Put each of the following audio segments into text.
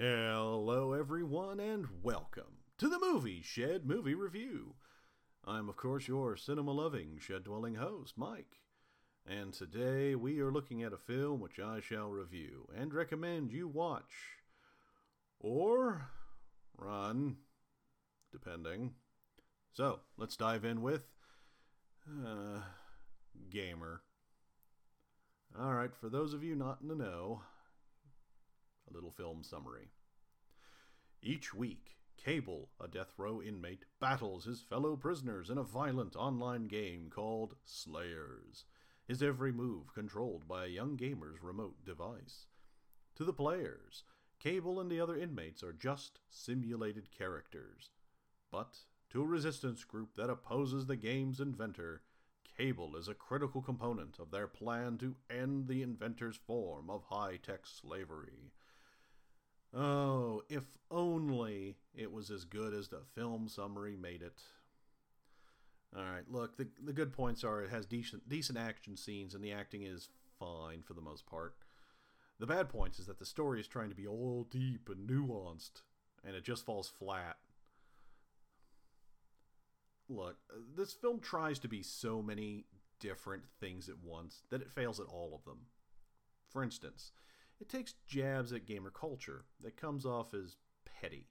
Hello, everyone, and welcome to the Movie Shed Movie Review. I'm, of course, your cinema loving, shed dwelling host, Mike. And today we are looking at a film which I shall review and recommend you watch. Or run, depending. So, let's dive in with. Uh, Gamer. Alright, for those of you not in the know, a little film summary. Each week, Kable, a death row inmate, battles his fellow prisoners in a violent online game called Slayers, his every move controlled by a young gamer's remote device. To the players, Kable and the other inmates are just simulated characters. But to a resistance group that opposes the game's inventor, Kable is a critical component of their plan to end the inventor's form of high tech slavery. Oh, if only it was as good as the film summary made it. All right, look, the the good points are it has decent decent action scenes and the acting is fine for the most part. The bad points is that the story is trying to be all deep and nuanced and it just falls flat. Look, this film tries to be so many different things at once that it fails at all of them. For instance, it takes jabs at gamer culture that comes off as petty,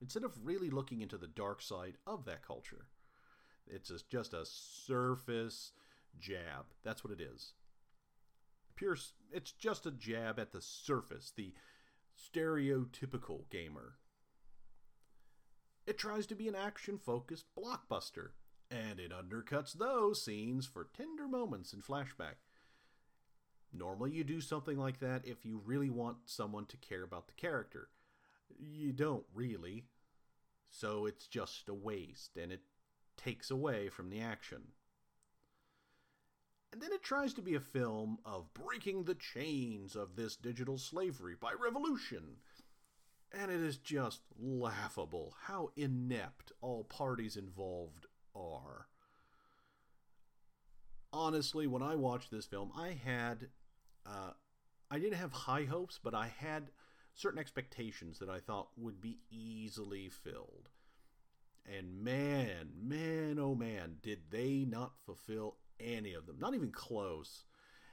instead of really looking into the dark side of that culture. It's just a surface jab. That's what it is. Pure, it's just a jab at the surface, the stereotypical gamer. It tries to be an action focused blockbuster, and it undercuts those scenes for tender moments in flashback. Normally, you do something like that if you really want someone to care about the character. You don't really. So it's just a waste, and it takes away from the action. And then it tries to be a film of breaking the chains of this digital slavery by revolution. And it is just laughable how inept all parties involved are. Honestly, when I watched this film, I had uh, I didn't have high hopes, but I had certain expectations that I thought would be easily filled. And man, man, oh man, did they not fulfill any of them. Not even close.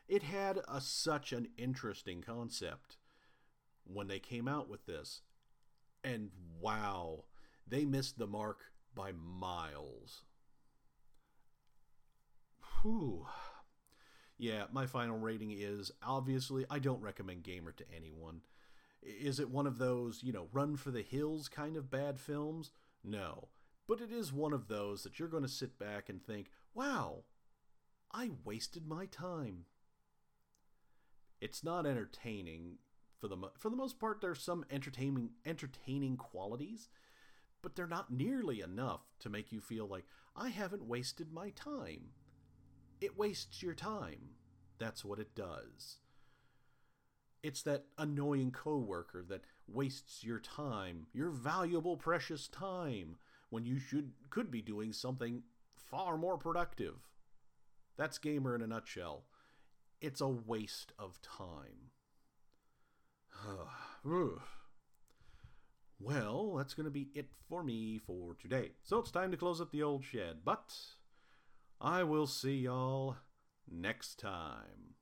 It had a, such an interesting concept when they came out with this. And wow, they missed the mark by miles. Whew. Yeah, my final rating is obviously I don't recommend Gamer to anyone. Is it one of those, you know, run for the hills kind of bad films? No. But it is one of those that you're going to sit back and think, wow, I wasted my time. It's not entertaining for the for the most part. There's some entertaining entertaining qualities, but they're not nearly enough to make you feel like I haven't wasted my time it wastes your time. That's what it does. It's that annoying coworker that wastes your time, your valuable precious time when you should could be doing something far more productive. That's gamer in a nutshell. It's a waste of time. well, that's going to be it for me for today. So it's time to close up the old shed, but I will see y'all next time.